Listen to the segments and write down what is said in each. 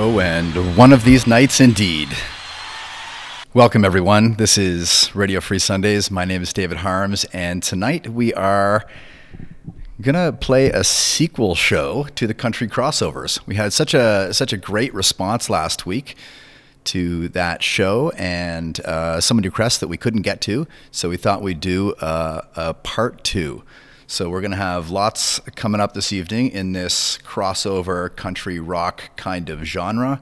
Oh, and one of these nights indeed. Welcome, everyone. This is Radio Free Sundays. My name is David Harmes, and tonight we are gonna play a sequel show to the country crossovers. We had such a such a great response last week to that show, and uh, so many requests that we couldn't get to, so we thought we'd do uh, a part two. So we're gonna have lots coming up this evening in this crossover country rock kind of genre.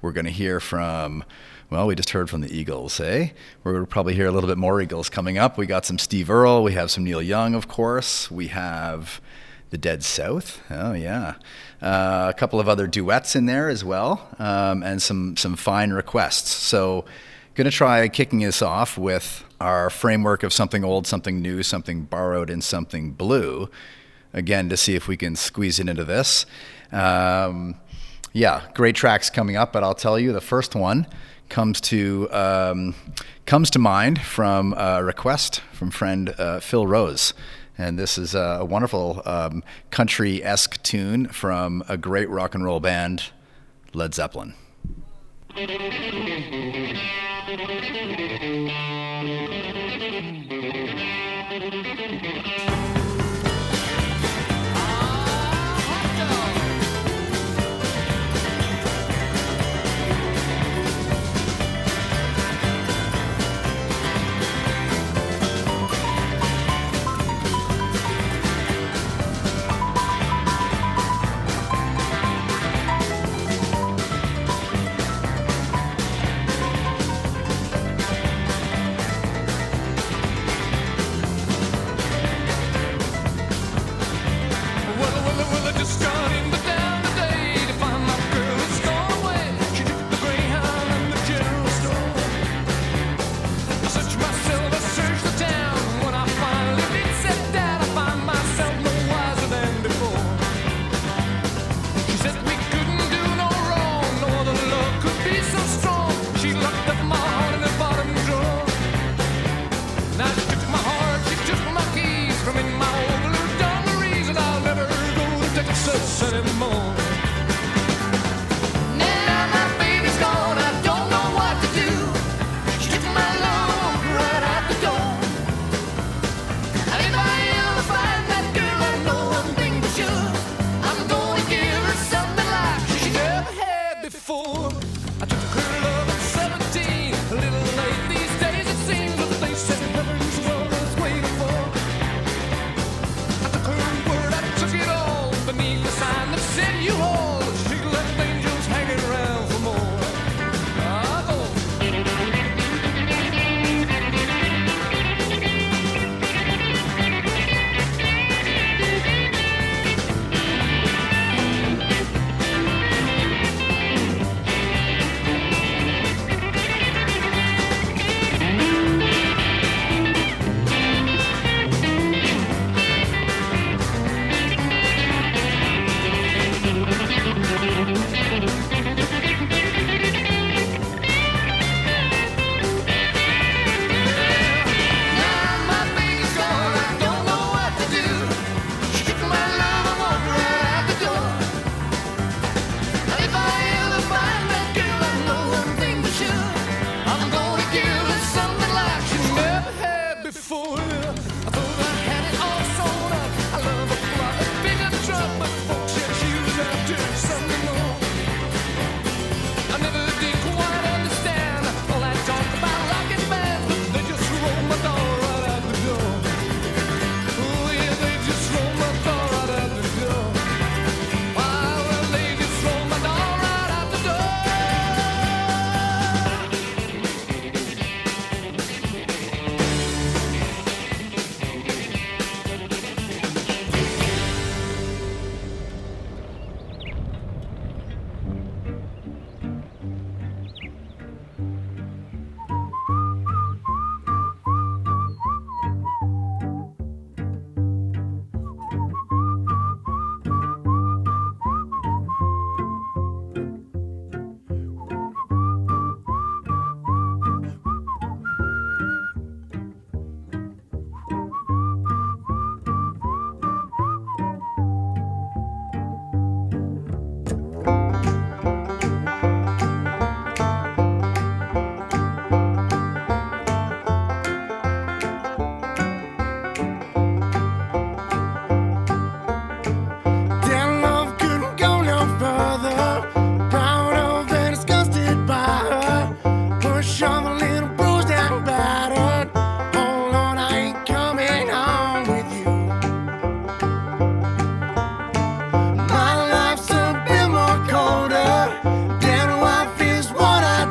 We're gonna hear from well, we just heard from the Eagles, eh? We're going to probably hear a little bit more Eagles coming up. We got some Steve Earle. We have some Neil Young, of course. We have the Dead South. Oh, yeah. Uh, a couple of other duets in there as well, um, and some, some fine requests. So, going to try kicking this off with our framework of something old, something new, something borrowed, and something blue. Again, to see if we can squeeze it into this. Um, yeah, great tracks coming up, but I'll tell you the first one comes to um, comes to mind from a request from friend uh, Phil Rose. And this is a wonderful um, country esque tune from a great rock and roll band, Led Zeppelin. Müzik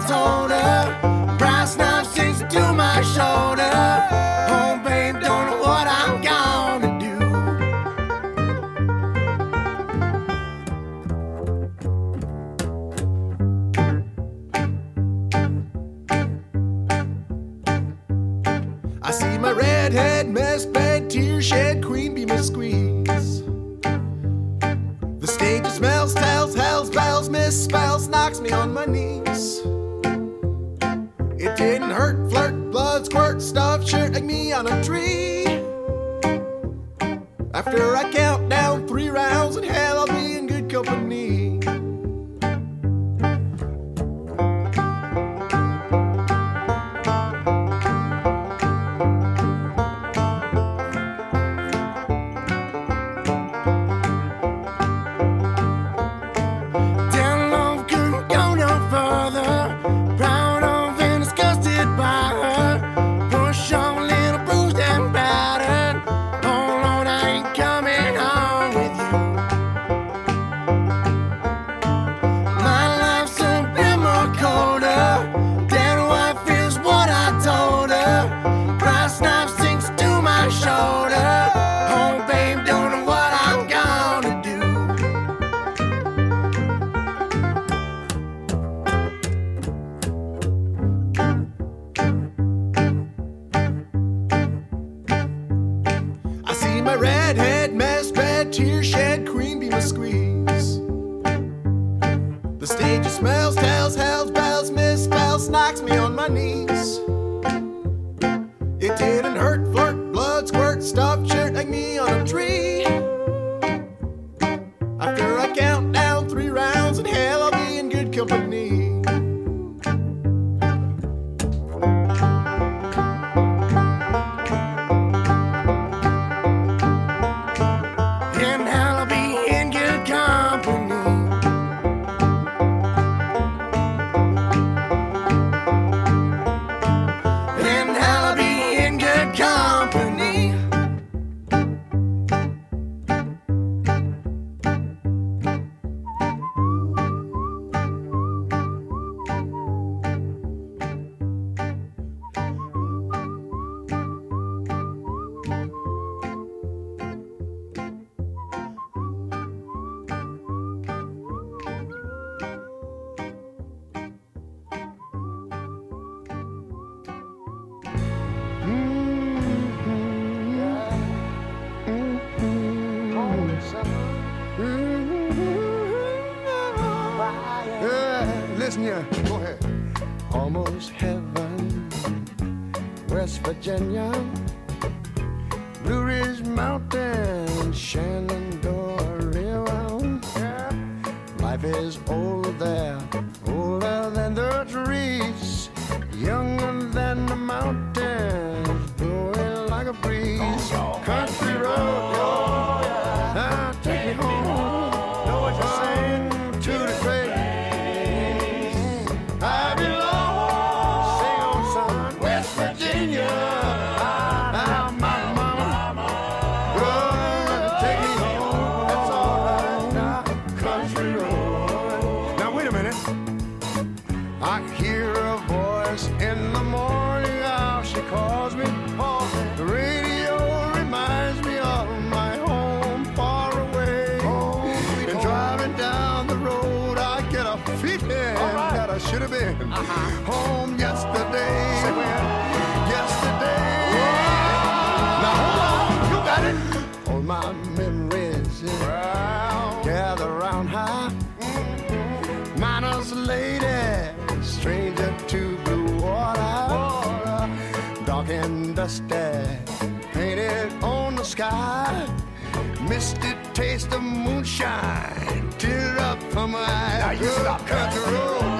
tone in the morning. custard painted on the sky. Misty taste of moonshine, tear up from my eyes. Now you stop, country road.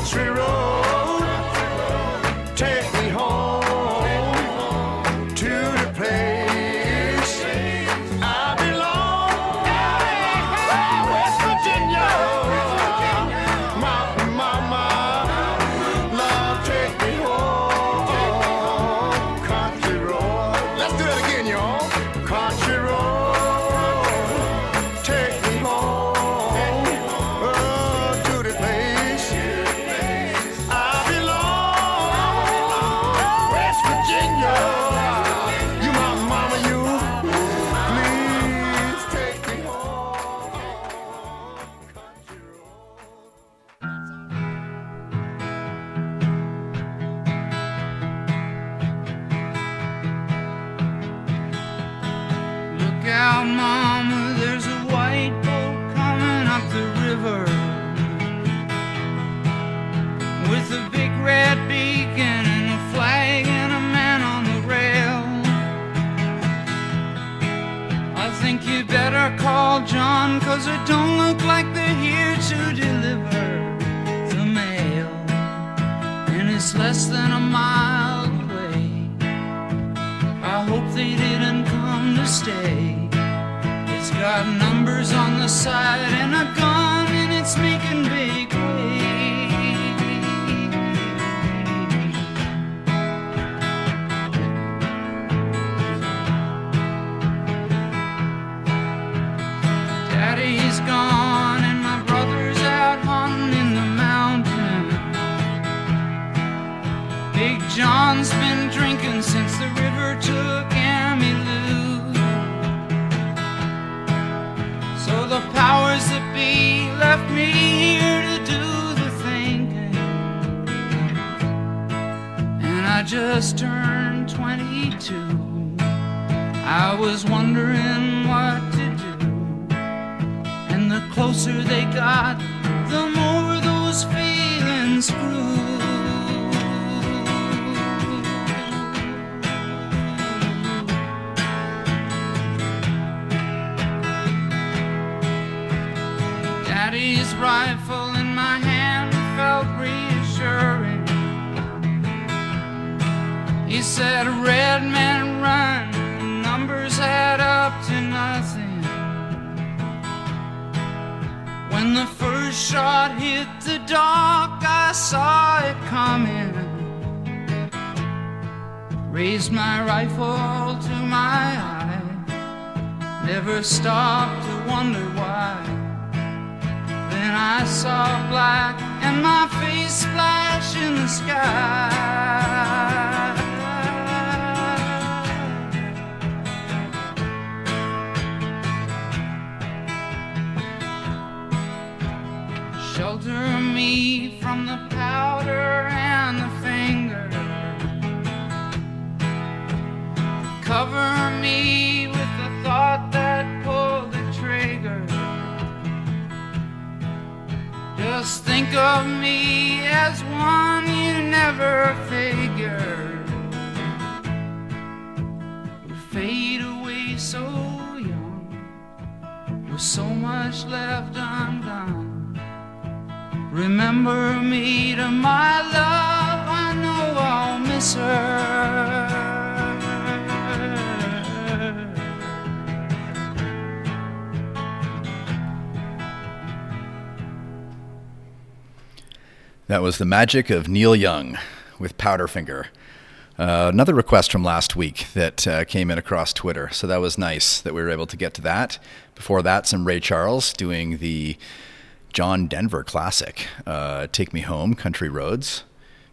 Country road, powers left me here to do the thinking. And I just turned 22. I was wondering what to do. And the closer they got, the more those feelings Daddy's rifle in my hand felt reassuring. He said, Red man run, the numbers add up to nothing. When the first shot hit the dock, I saw it coming. Raised my rifle to my eye, never stopped to wonder why. Then I saw black and my face splash in the sky. Shelter me from the powder and the finger. Cover me with the thought that pulled the trigger. Just think of me as one you never figured would fade away so young, with so much left undone. Remember me to my love, I know I'll miss her. That was the magic of Neil Young with Powderfinger. Uh, another request from last week that uh, came in across Twitter. So that was nice that we were able to get to that. Before that, some Ray Charles doing the John Denver classic, uh, Take Me Home, Country Roads.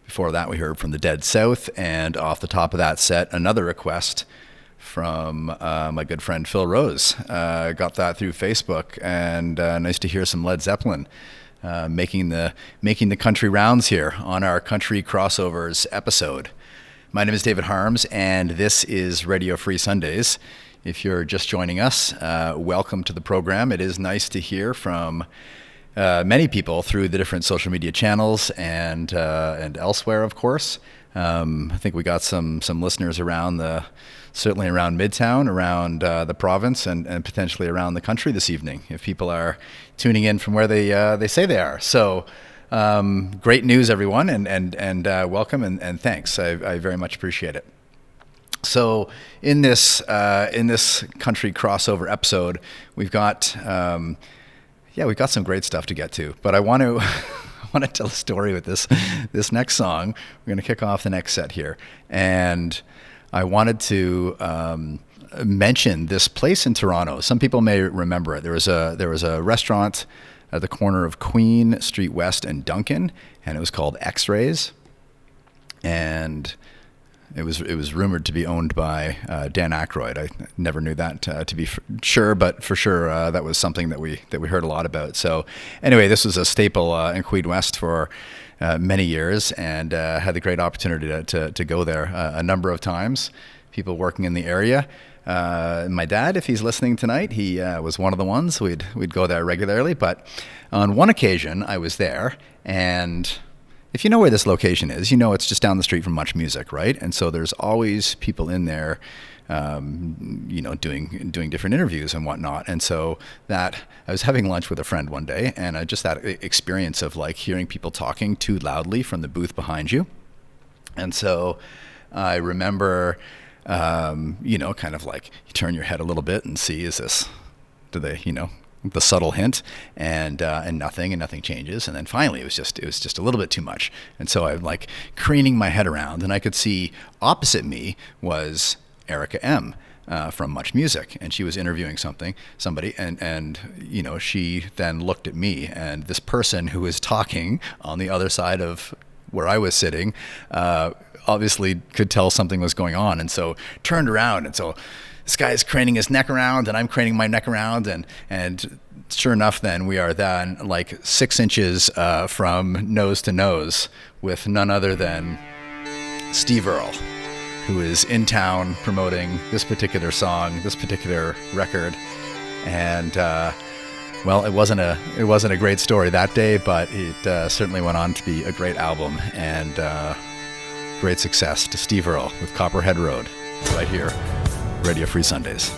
Before that, we heard from the Dead South. And off the top of that set, another request from uh, my good friend Phil Rose. Uh, got that through Facebook, and uh, nice to hear some Led Zeppelin uh, making the making the country rounds here on our country crossovers episode. My name is David Harmes, and this is Radio Free Sundays. If you're just joining us, uh, welcome to the program. It is nice to hear from uh, many people through the different social media channels and uh, and elsewhere, of course. Um, I think we got some some listeners around the certainly around Midtown, around uh, the province, and, and potentially around the country this evening. If people are tuning in from where they uh, they say they are, so um, great news, everyone, and and and uh, welcome and, and thanks. I, I very much appreciate it. So in this uh, in this country crossover episode, we've got um, yeah we've got some great stuff to get to. But I want to I want to tell a story with this this next song. We're going to kick off the next set here, and I wanted to. Um, mention this place in Toronto. Some people may remember it. There was a there was a restaurant at the corner of Queen Street West and Duncan, and it was called X-Rays. And it was it was rumored to be owned by uh, Dan Aykroyd. I never knew that uh, to be sure, but for sure uh, that was something that we that we heard a lot about. So anyway, this was a staple uh, in Queen West for uh, many years, and uh, had the great opportunity to to, to go there a number of times. People working in the area. my dad, if he's listening tonight, he was one of the ones. We'd we'd go there regularly, but on one occasion I was there and if you know where this location is, you know it's just down the street from Much Music, right? And so there's always people in there, um, you know, doing doing different interviews and whatnot. And so that I was having lunch with a friend one day, and I just that experience of like hearing people talking too loudly from the booth behind you. And so I remember, um, you know, kind of like you turn your head a little bit and see is this do they, you know, the subtle hint and uh, and nothing and nothing changes. And then finally it was just it was just a little bit too much. And so I'm like craning my head around and I could see opposite me was Erica M uh, from Much Music, and she was interviewing something, somebody, and and you know she then looked at me, and this person who was talking on the other side of where I was sitting, uh, obviously could tell something was going on, and so turned around, and so this guy is craning his neck around and I'm craning my neck around and and sure enough then we are then like six inches uh, from nose to nose with none other than Steve Earle who is in town promoting this particular song this particular record. And uh, well it wasn't a it wasn't a great story that day but it uh, certainly went on to be a great album and uh, great success to Steve Earle with Copperhead Road right here Radio Free Sundays.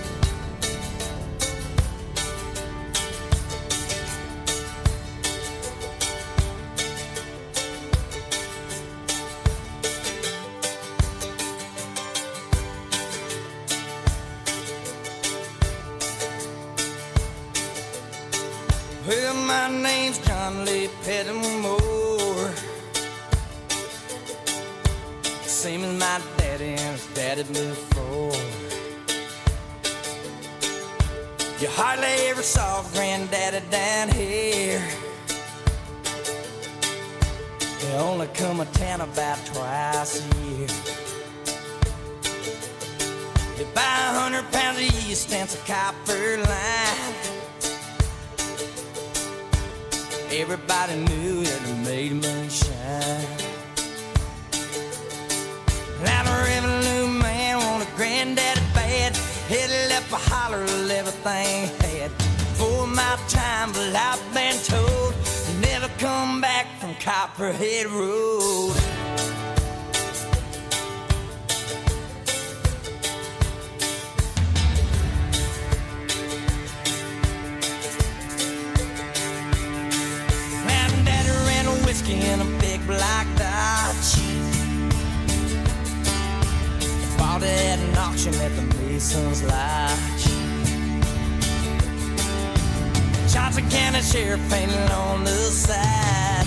Well, my name's John Lee Pettimore. Same as my daddy and his daddy before. You hardly ever saw Granddaddy down here. They only come a town about twice a year. They buy a hundred pounds of yeast and some copper line. Everybody knew that it made moonshine. Headed up a holler of everything had. For my time, but I've been told you never come back from Copperhead Road. In a big black Bought it at an auction at the Mason's Lodge. Shots of cannon sheriff painted on the side.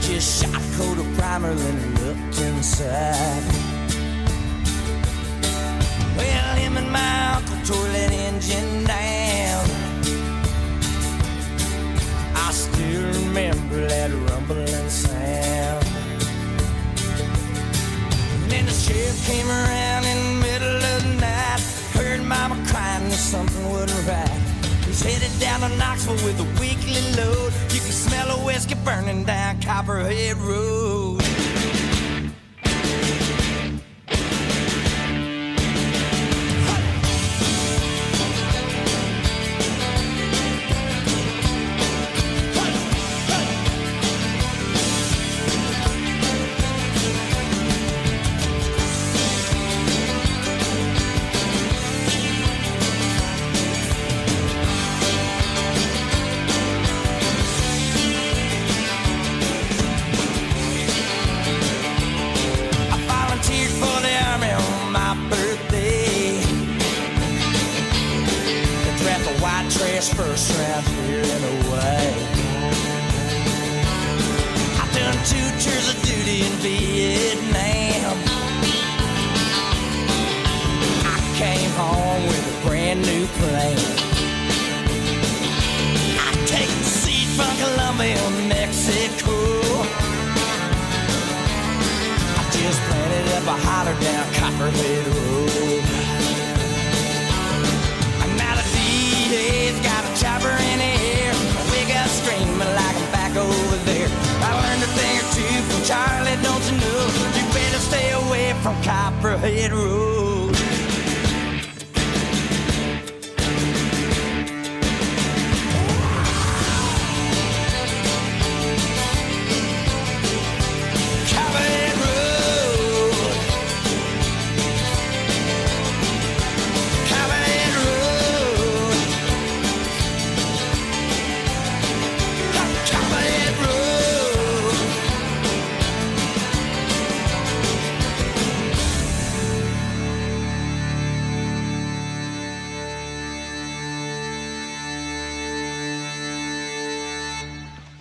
Just shot a coat of primer, then looked inside. Well, him and my uncle tore that engine down. I still remember that rumbling sound. Sheriff came around in the middle of the night. Heard mama crying that something wasn't right. He's headed down to Knoxville with a weekly load. You can smell a whiskey burning down Copperhead Road.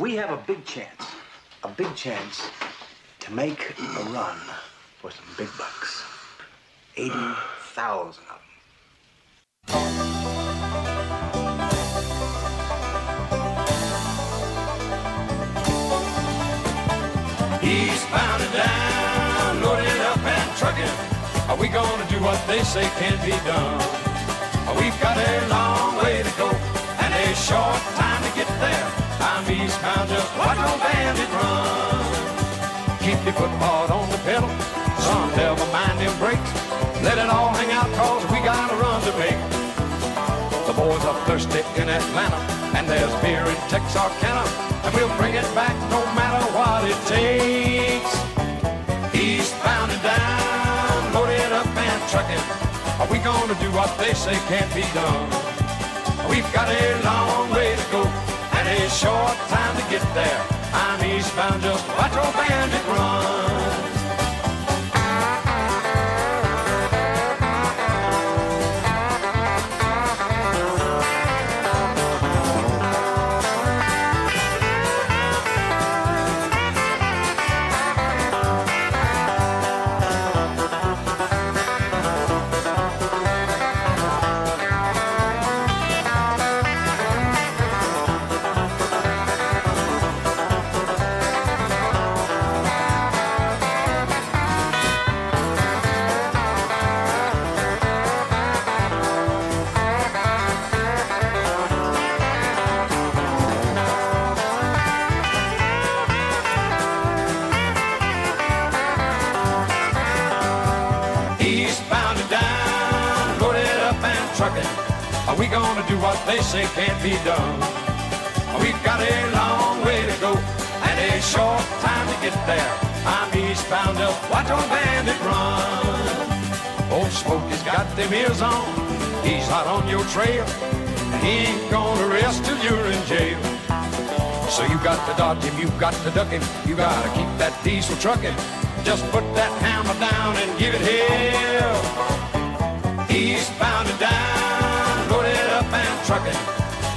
We have a big chance, a big chance to make a run for some big bucks. 80,000 of them. Eastbound and down, loaded up and trucking. Are we gonna do what they say can be done? We've got a long way to go and a short time to get there. I'm eastbound, just watch no bandit run. Keep your foot hard on the pedal, son, never mind them brakes. Let it all hang out, cause we got a run to make. The boys are thirsty in Atlanta, and there's beer in Texarkana, and we'll bring it back no matter what it takes. Eastbound and down, loaded up and trucking. Are we gonna do what they say can't be done? We've got a long way to go a short time to get there. I'm eastbound, just watch old bandit run. Trucking. Are we gonna do what they say can't be done? We've got a long way to go and a short time to get there. I'm eastbound up, watch on bandit run. Old Smokey's got them ears on, he's hot on your trail. He ain't gonna rest till you're in jail. So you got to dodge him, you got to duck him, you gotta keep that diesel trucking. Just put that hammer down and give it hell. Loaded up and trucking.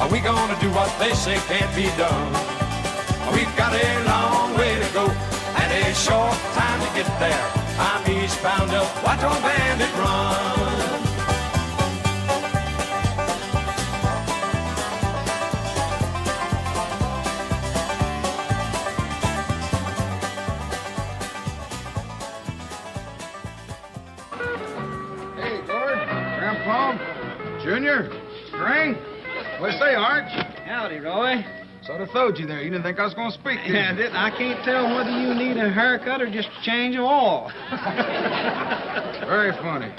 Are we gonna do what they say can't be done? We've got a long way to go and a short time to get there. I'm eastbound up, watch on bandit run. Say, Arch? Howdy, Roy. Sort of throwed you there. You didn't think I was going to speak to you. Yeah, did- I can't tell whether you need a haircut or just a change of oil. Very funny.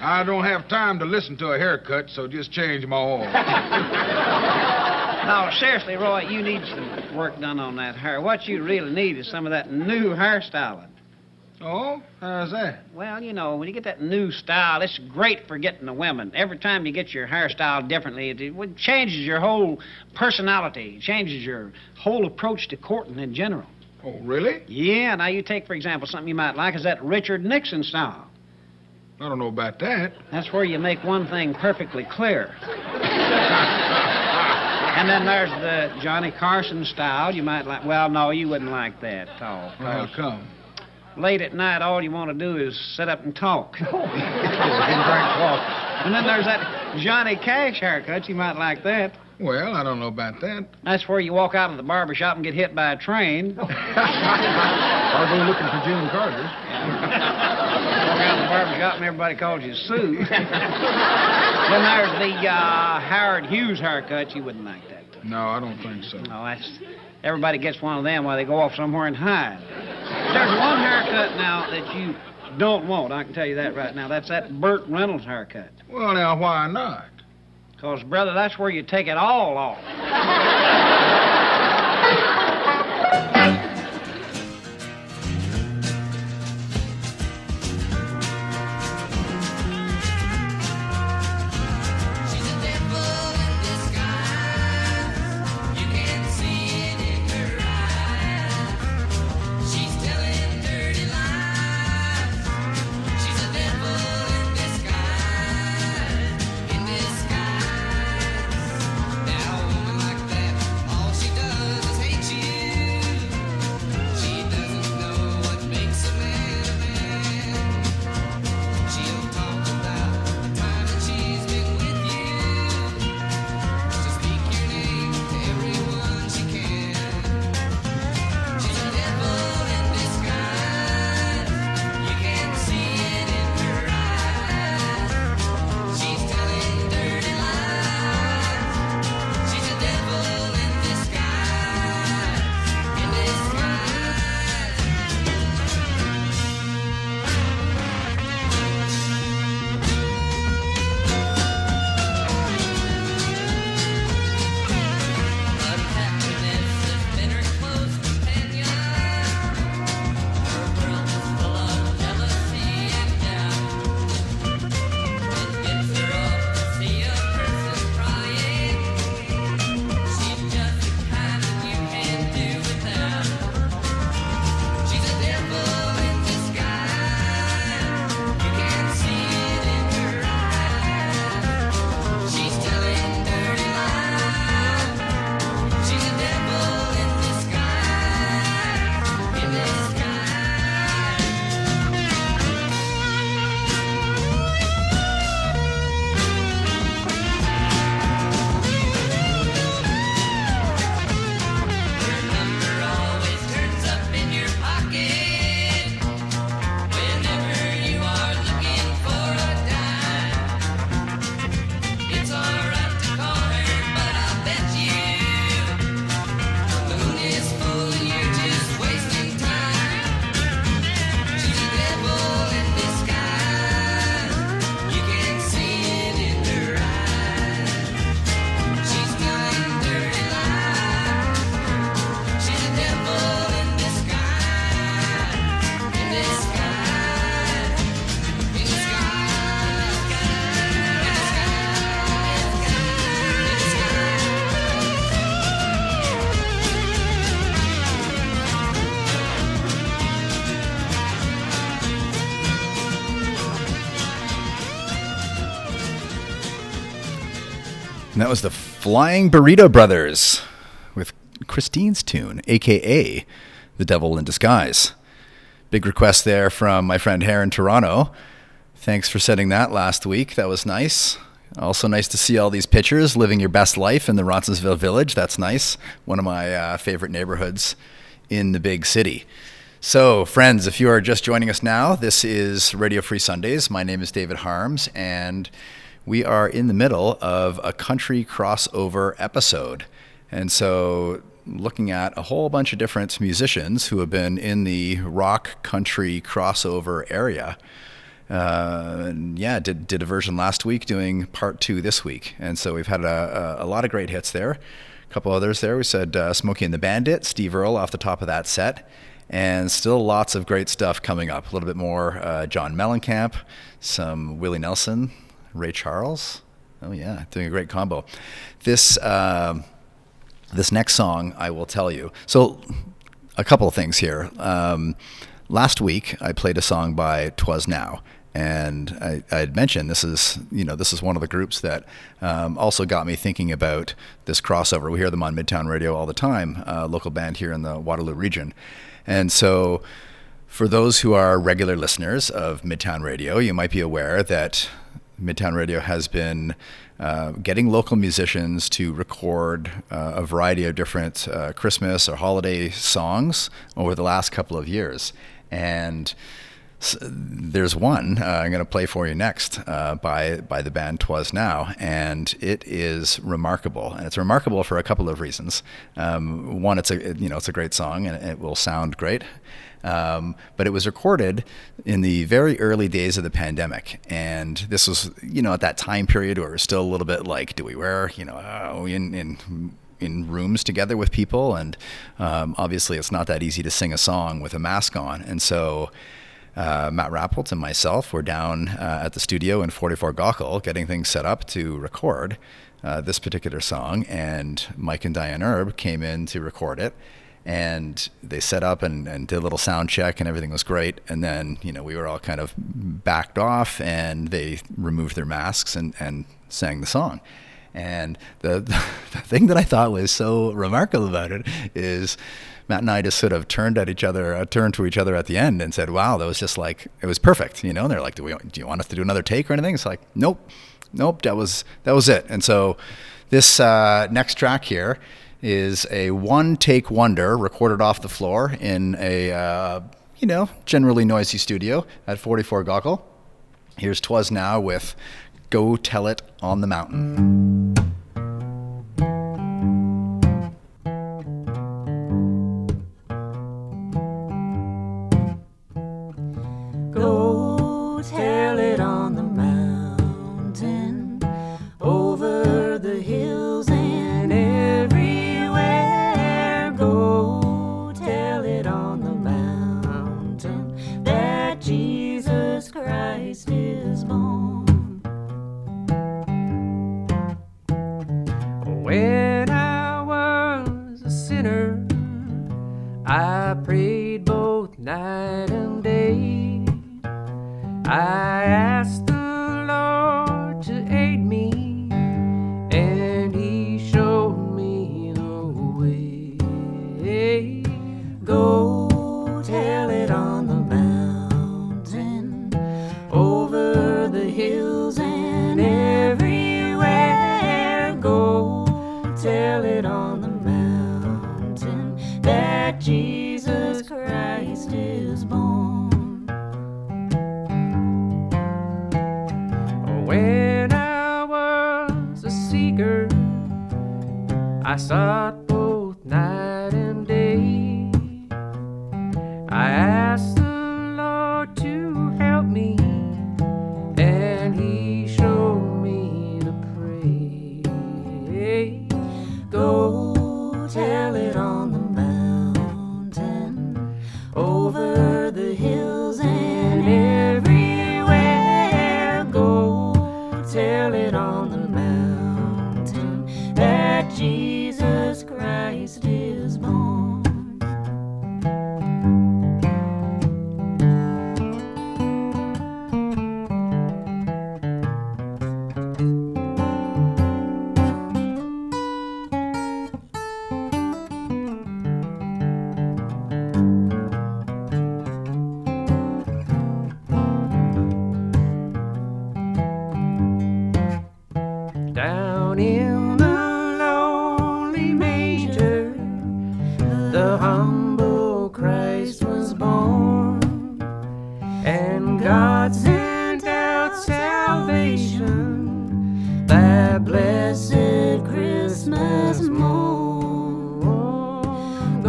I don't have time to listen to a haircut, so just change my oil. no, seriously, Roy, you need some work done on that hair. What you really need is some of that new hairstyling. Oh? How's that? Well, you know, when you get that new style, it's great for getting the women. Every time you get your hairstyle differently, it, it changes your whole personality, changes your whole approach to courting in general. Oh, really? Yeah, now you take, for example, something you might like is that Richard Nixon style. I don't know about that. That's where you make one thing perfectly clear. and then there's the Johnny Carson style. You might like. Well, no, you wouldn't like that. Oh, How come? Late at night, all you want to do is sit up and talk. He drank coffee. And then there's that Johnny Cash haircut. You might like that. Well, I don't know about that. That's where you walk out of the barber shop and get hit by a train. walk Or go looking for June Carter's. out of the barber shop and everybody calls you Sue. then there's the uh, Howard Hughes haircut. You wouldn't like that. No, I don't think so. No, that's everybody gets one of them while they go off somewhere and hide. There's one haircut now that you don't want. I can tell you that right now. That's that Burt Reynolds haircut. Well, now, why not? Cause brother, that's where you take it all off. And that was the Flying Burrito Brothers with Christine's tune, aka The Devil in Disguise. Big request there from my friend Hare in Toronto. Thanks for setting that last week. That was nice. Also, nice to see all these pictures living your best life in the Roncesvalles Village. That's nice. One of my uh, favorite neighborhoods in the big city. So, friends, if you are just joining us now, this is Radio Free Sundays. My name is David Harmes, and we are in the middle of a country crossover episode. And so, looking at a whole bunch of different musicians who have been in the rock country crossover area. Uh, yeah, did did a version last week, doing part two this week, and so we've had a, a, a lot of great hits there. A couple others there. We said uh, Smokey and the Bandit, Steve Earle off the top of that set, and still lots of great stuff coming up. A little bit more uh, John Mellencamp, some Willie Nelson, Ray Charles. Oh yeah, doing a great combo. This um this next song, I will tell you. So, a couple of things here. Um, last week, I played a song by Twas Now, and I, had mentioned this is you know this is one of the groups that um, also got me thinking about this crossover. We hear them on Midtown Radio all the time, uh, local band here in the Waterloo region, and so For those who are regular listeners of Midtown Radio, you might be aware that Midtown Radio has been uh, getting local musicians to record uh, a variety of different uh, Christmas or holiday songs over the last couple of years. And s- there's one uh, I'm going to play for you next uh, by by the band Twas Now, and it is remarkable, and it's remarkable for a couple of reasons. Um, one, it's a you know it's a great song, and it will sound great. Um, but it was recorded in the very early days of the pandemic, and this was you know at that time period where we're still a little bit like, do we wear you know uh, in in in rooms together with people, and um, obviously it's not that easy to sing a song with a mask on, and so. Uh, Matt Rappelt and myself were down uh, at the studio in 44 Gaukel getting things set up to record uh, this particular song, and Mike and Diane Erb came in to record it. And they set up and, and did a little sound check, and everything was great. And then, you know, we were all kind of backed off, and they removed their masks and, and sang the song. And the, the thing that I thought was so remarkable about it is Matt and I just sort of turned at each other, uh, turned to each other at the end and said, wow, that was just like, it was perfect. You know, and they're like, do we, do you want us to do another take or anything? It's like, nope, nope, that was, that was it. And so this uh, next track here is a one take wonder recorded off the floor in a, uh, you know, generally noisy studio at 44 Gaukel. Here's Twas Now with Go Tell It on the Mountain. Go tell it on the mountain, over the hills and everywhere. Go tell it on the mountain that Jesus Christ is born. When I was a sinner, I prayed both night and. I asked I sought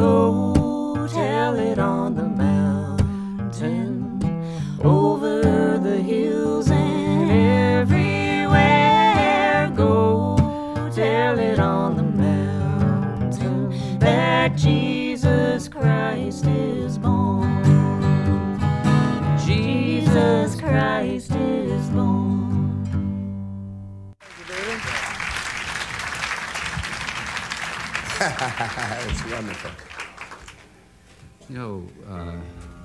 Go tell it on the mountain, over the hills and everywhere. Go tell it on the mountain that Jesus Christ is born. Jesus Christ is born. it's wonderful. You know, uh,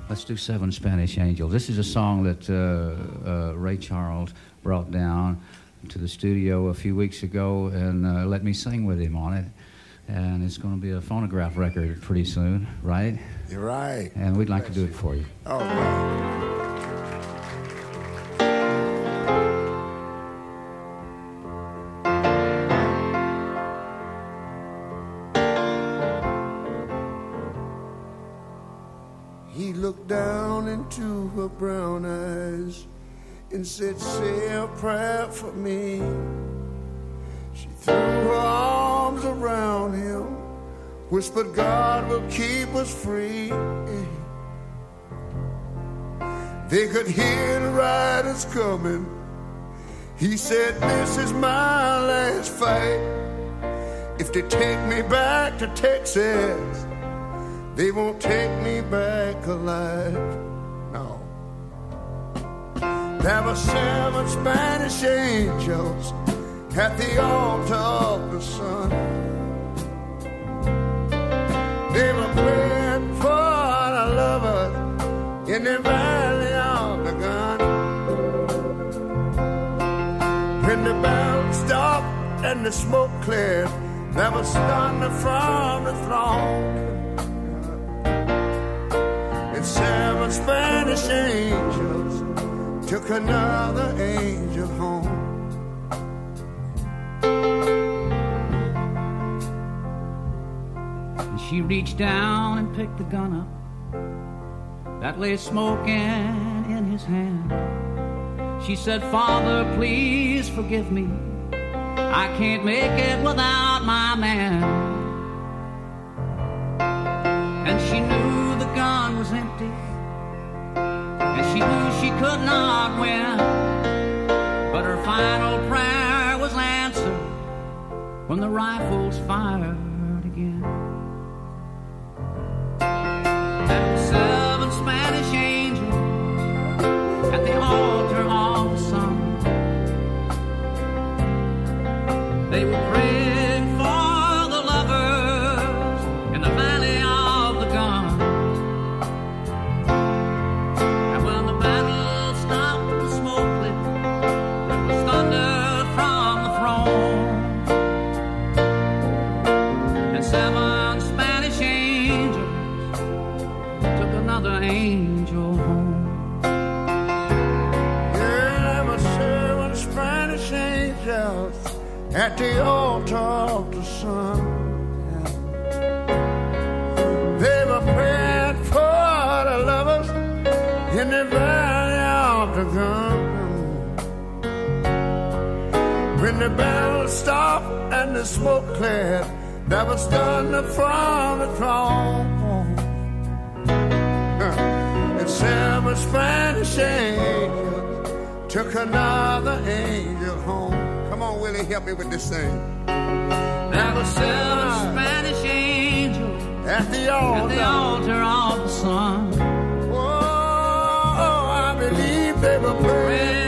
let's do Seven Spanish Angels. This is a song that uh, uh, Ray Charles brought down to the studio a few weeks ago and uh, let me sing with him on it. And it's going to be a phonograph record pretty soon, right? You're right. And we'd like to do it for you. All right. Said, Say a prayer for me. She threw her arms around him, whispered, God will keep us free. They could hear the riders coming. He said, This is my last fight. If they take me back to Texas, they won't take me back alive. There were seven Spanish angels at the altar of the sun. They were praying for the lovers in the valley of the gun. When the bell stopped and the smoke cleared, there was thunder from the throne. And seven Spanish angels took another angel home. And she reached down and picked the gun up that lay smoking in his hand. She said, Father, please forgive me. I can't make it without my man. And she she knew she could not win. But her final prayer was answered when the rifles fired the altar of the sun. They were praying for the lovers in the valley of the gun. When the battle stopped and the smoke cleared, there was thunder from the throne. And seven Spanish angels took another angel home. On, Willie, help me with this thing. There were seven Spanish angels at the altar, at the altar of the sun. Oh, I believe they were praying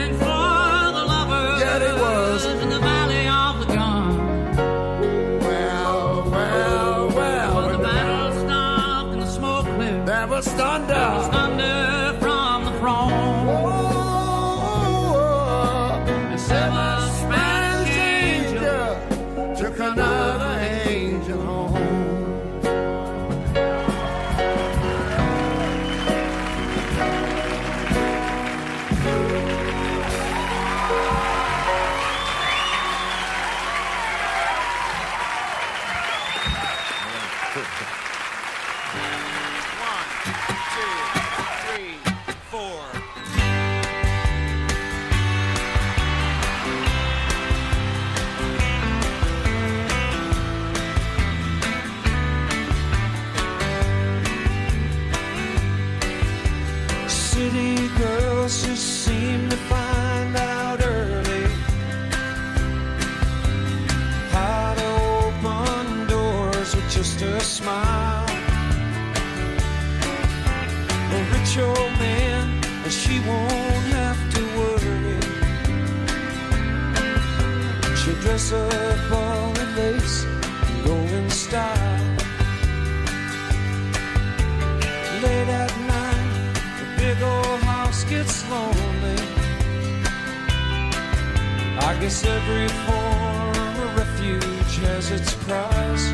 I guess every form of refuge has its price.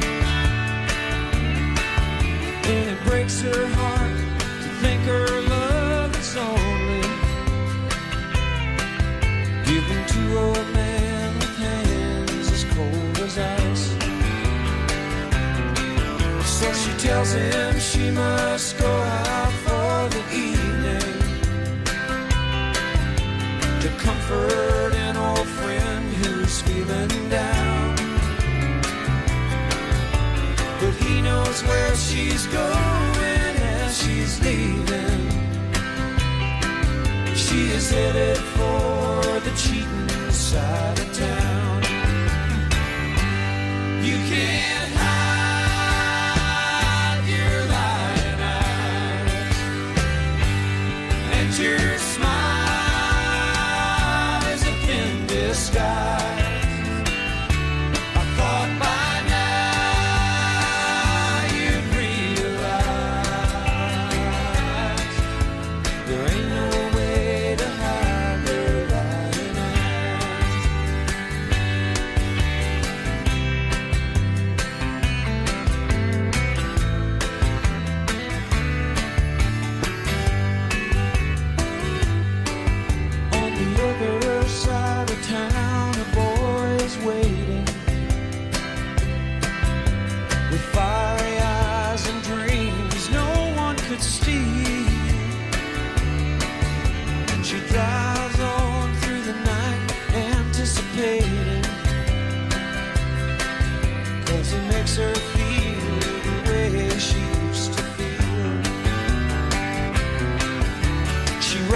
And it breaks her heart to think her love is only given to a man with hands as cold as ice. So she tells him she must go out for the evening to comfort coming down. But he knows where she's going as she's leaving. She is headed for the cheating side of town. You can't.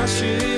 nasci.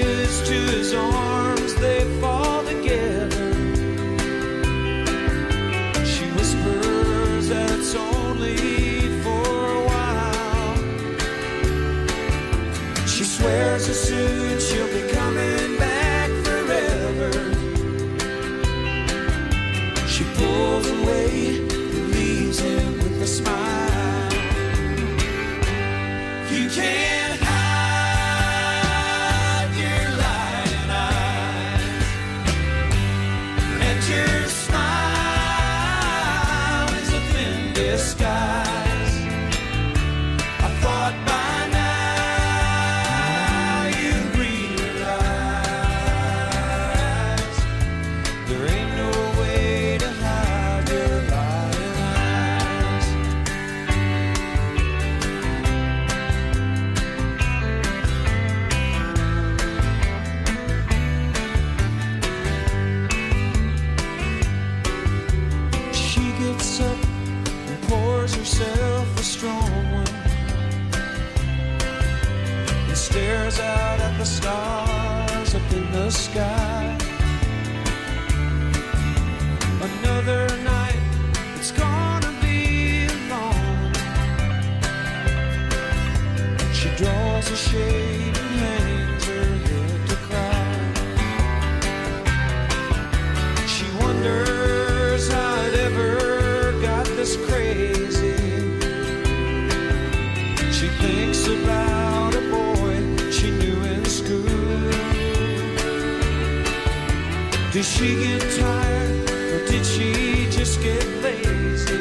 Did she get tired or did she just get lazy?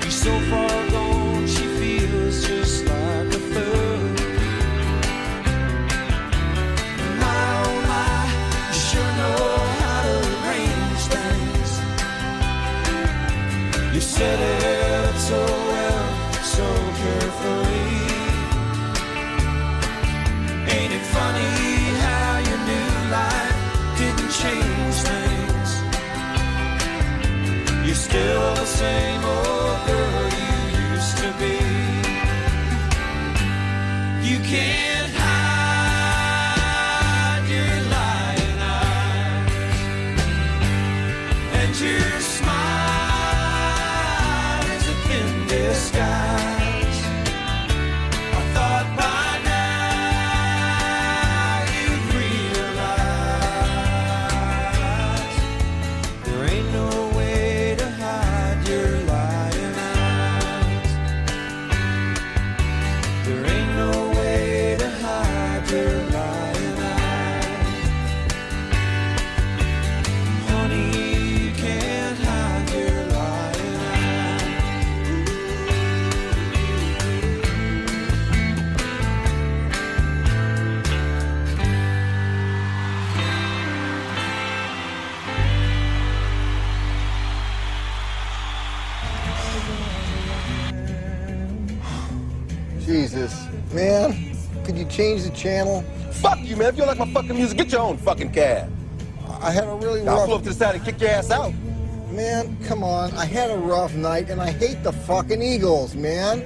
Be so far gone, she feels just like a thug. My oh my, you sure know how to arrange things. You said it. Change the channel? Fuck you, man. If you don't like my fucking music, get your own fucking cab. I had a really rough... I'll pull up to the side and kick your ass out. Man, come on. I had a rough night, and I hate the fucking Eagles, man.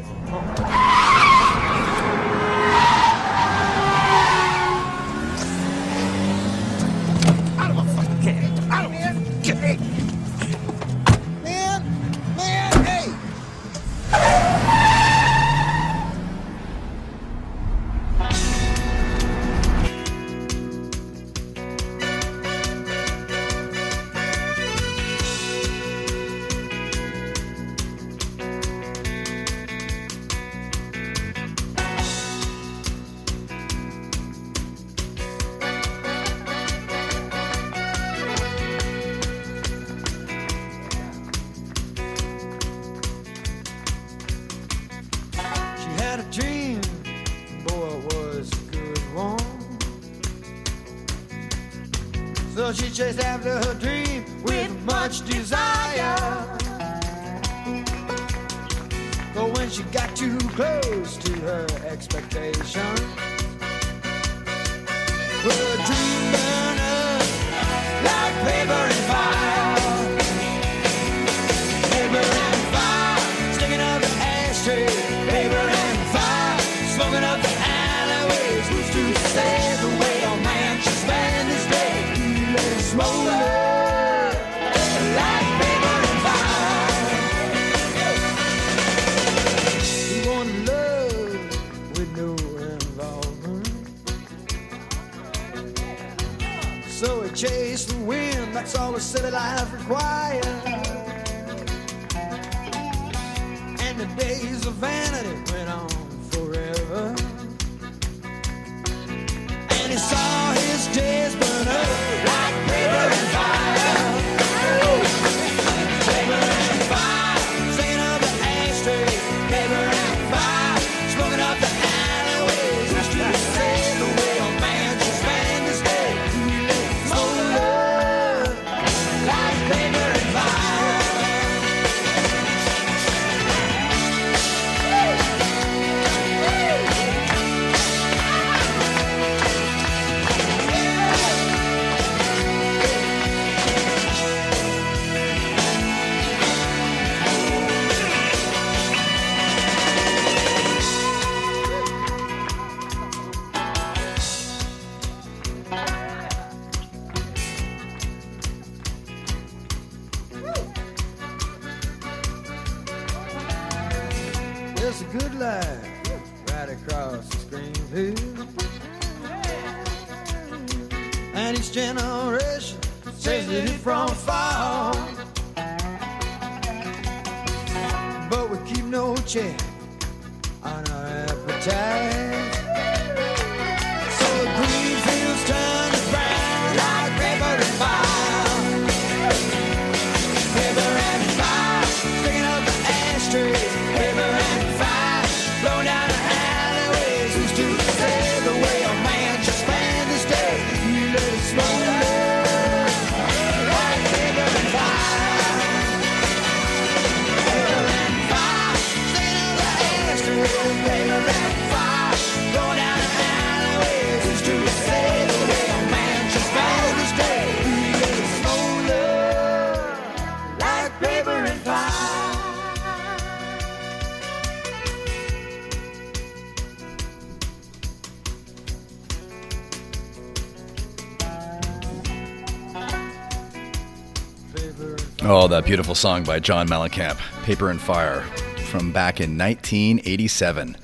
Oh, that beautiful song by John Mellencamp, Paper and Fire, from back in 1987.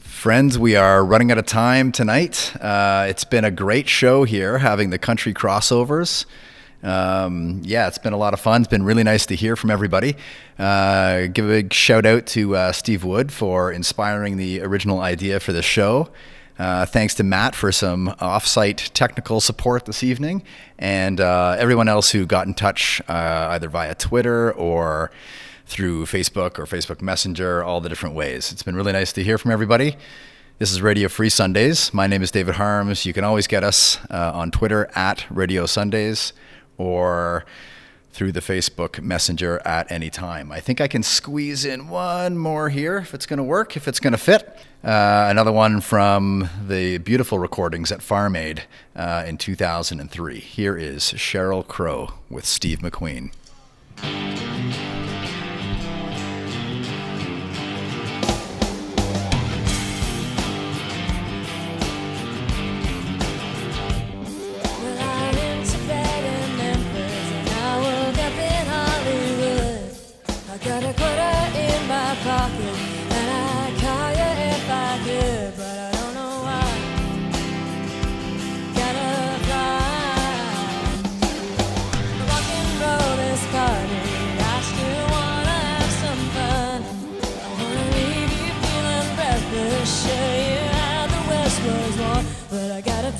Friends, we are running out of time tonight. Uh, it's been a great show here, having the country crossovers. Um, yeah, it's been a lot of fun. It's been really nice to hear from everybody. Uh, give a big shout out to uh, Steve Wood for inspiring the original idea for the show. Uh, thanks to Matt for some offsite technical support this evening, and uh, everyone else who got in touch uh, either via Twitter or through Facebook or Facebook Messenger, all the different ways. It's been really nice to hear from everybody. This is Radio Free Sundays. My name is David Harmes. You can always get us uh, on Twitter at Radio Sundays or through the Facebook Messenger at any time. I think I can squeeze in one more here if it's going to work, if it's going to fit. Uh, another one from the beautiful recordings at Farm Aid uh, in 2003. Here is Sheryl Crow with Steve McQueen.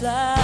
love.